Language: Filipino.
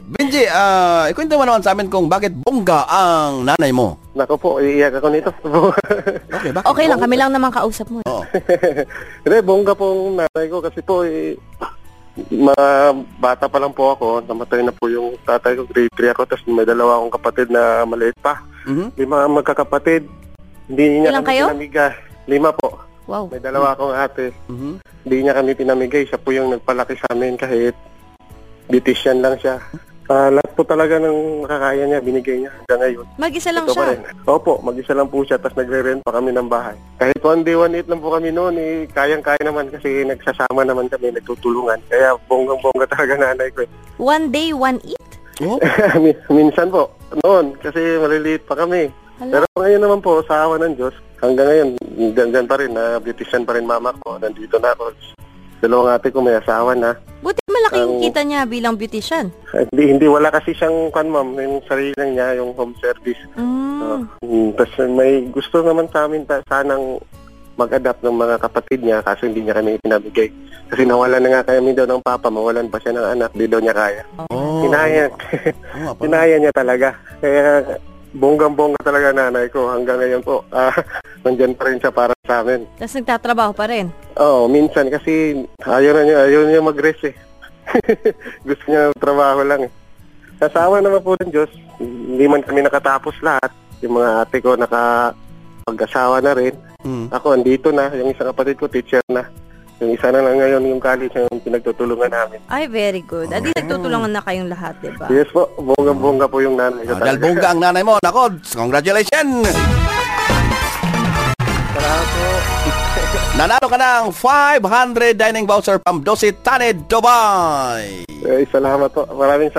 Benji, ah, ikwento mo naman sa amin kung bakit bongga ang nanay mo. Nako po, iiyak ako nito. Okay, bakit? Okay lang, kami lang naman kausap mo. Oo. Hindi, bongga pong nanay ko kasi po, eh, mga bata pa lang po ako. Namatay na po yung tatay ko, grade 3 ako. Tapos may dalawa akong kapatid na maliit pa. Mhm. Lima ang magkakapatid. Hindi niya Ilan kami kayo? pinamigay. Lima po. Wow. May dalawa akong ate. Mhm. Hindi niya kami pinamigay. Siya po yung nagpalaki sa amin kahit beautician lang siya. Ah, lahat po talaga ng makakaya niya, binigay niya hanggang ngayon. Mag-isa lang Ito pa siya. rin. Opo, mag-isa lang po siya, tapos nagre-rent pa kami ng bahay. Kahit one day, one eat lang po kami noon, eh, kayang-kaya naman kasi nagsasama naman kami, nagtutulungan. Kaya bonggang-bongga talaga nanay ko. eh. One day, one eat? Oh, Min- Minsan po, noon, kasi maliliit pa kami. Pero ngayon naman po, sa awa ng Diyos, hanggang ngayon, dyan, pa rin, na beautician pa rin mama ko, nandito na ako. Dalawang ate ko may asawa na. Buti malaki yung Ang- kita niya bilang beautician. Hindi, hindi wala kasi siyang kan ma'am, yung sarili lang niya, yung home service. Mm. Mm, Tapos may gusto naman sa amin ta, sanang mag-adapt ng mga kapatid niya kaso hindi niya kami pinabigay. Kasi nawalan na nga kami daw ng papa, mawalan pa siya ng anak, di daw niya kaya. oh. Nga pala. kinaya niya talaga. Kaya bonggang-bongga talaga nanay ko hanggang ngayon po. Ah, nandyan pa rin siya para sa amin. Tapos nagtatrabaho pa rin. Oo, minsan kasi ayaw na niya, ayaw niya mag-rest eh. Gusto niya trabaho lang eh. Kasawa naman po ng Diyos, hindi man kami nakatapos lahat. Yung mga ate ko naka pag-asawa na rin. Mhm. Ako andito na, yung isang kapatid ko teacher na. Yung isa na lang ngayon yung college yung pinagtutulungan namin. Ay, very good. Adi, nagtutulungan na kayong lahat, di ba? Yes po, bongga-bongga po yung nanay ko. Ah, dahil bongga ang nanay mo. Nako, congratulations! Salamat po. Nanalo ka ng 500 dining voucher from Dosit Tane, Dubai! Eh, salamat po. Maraming salamat.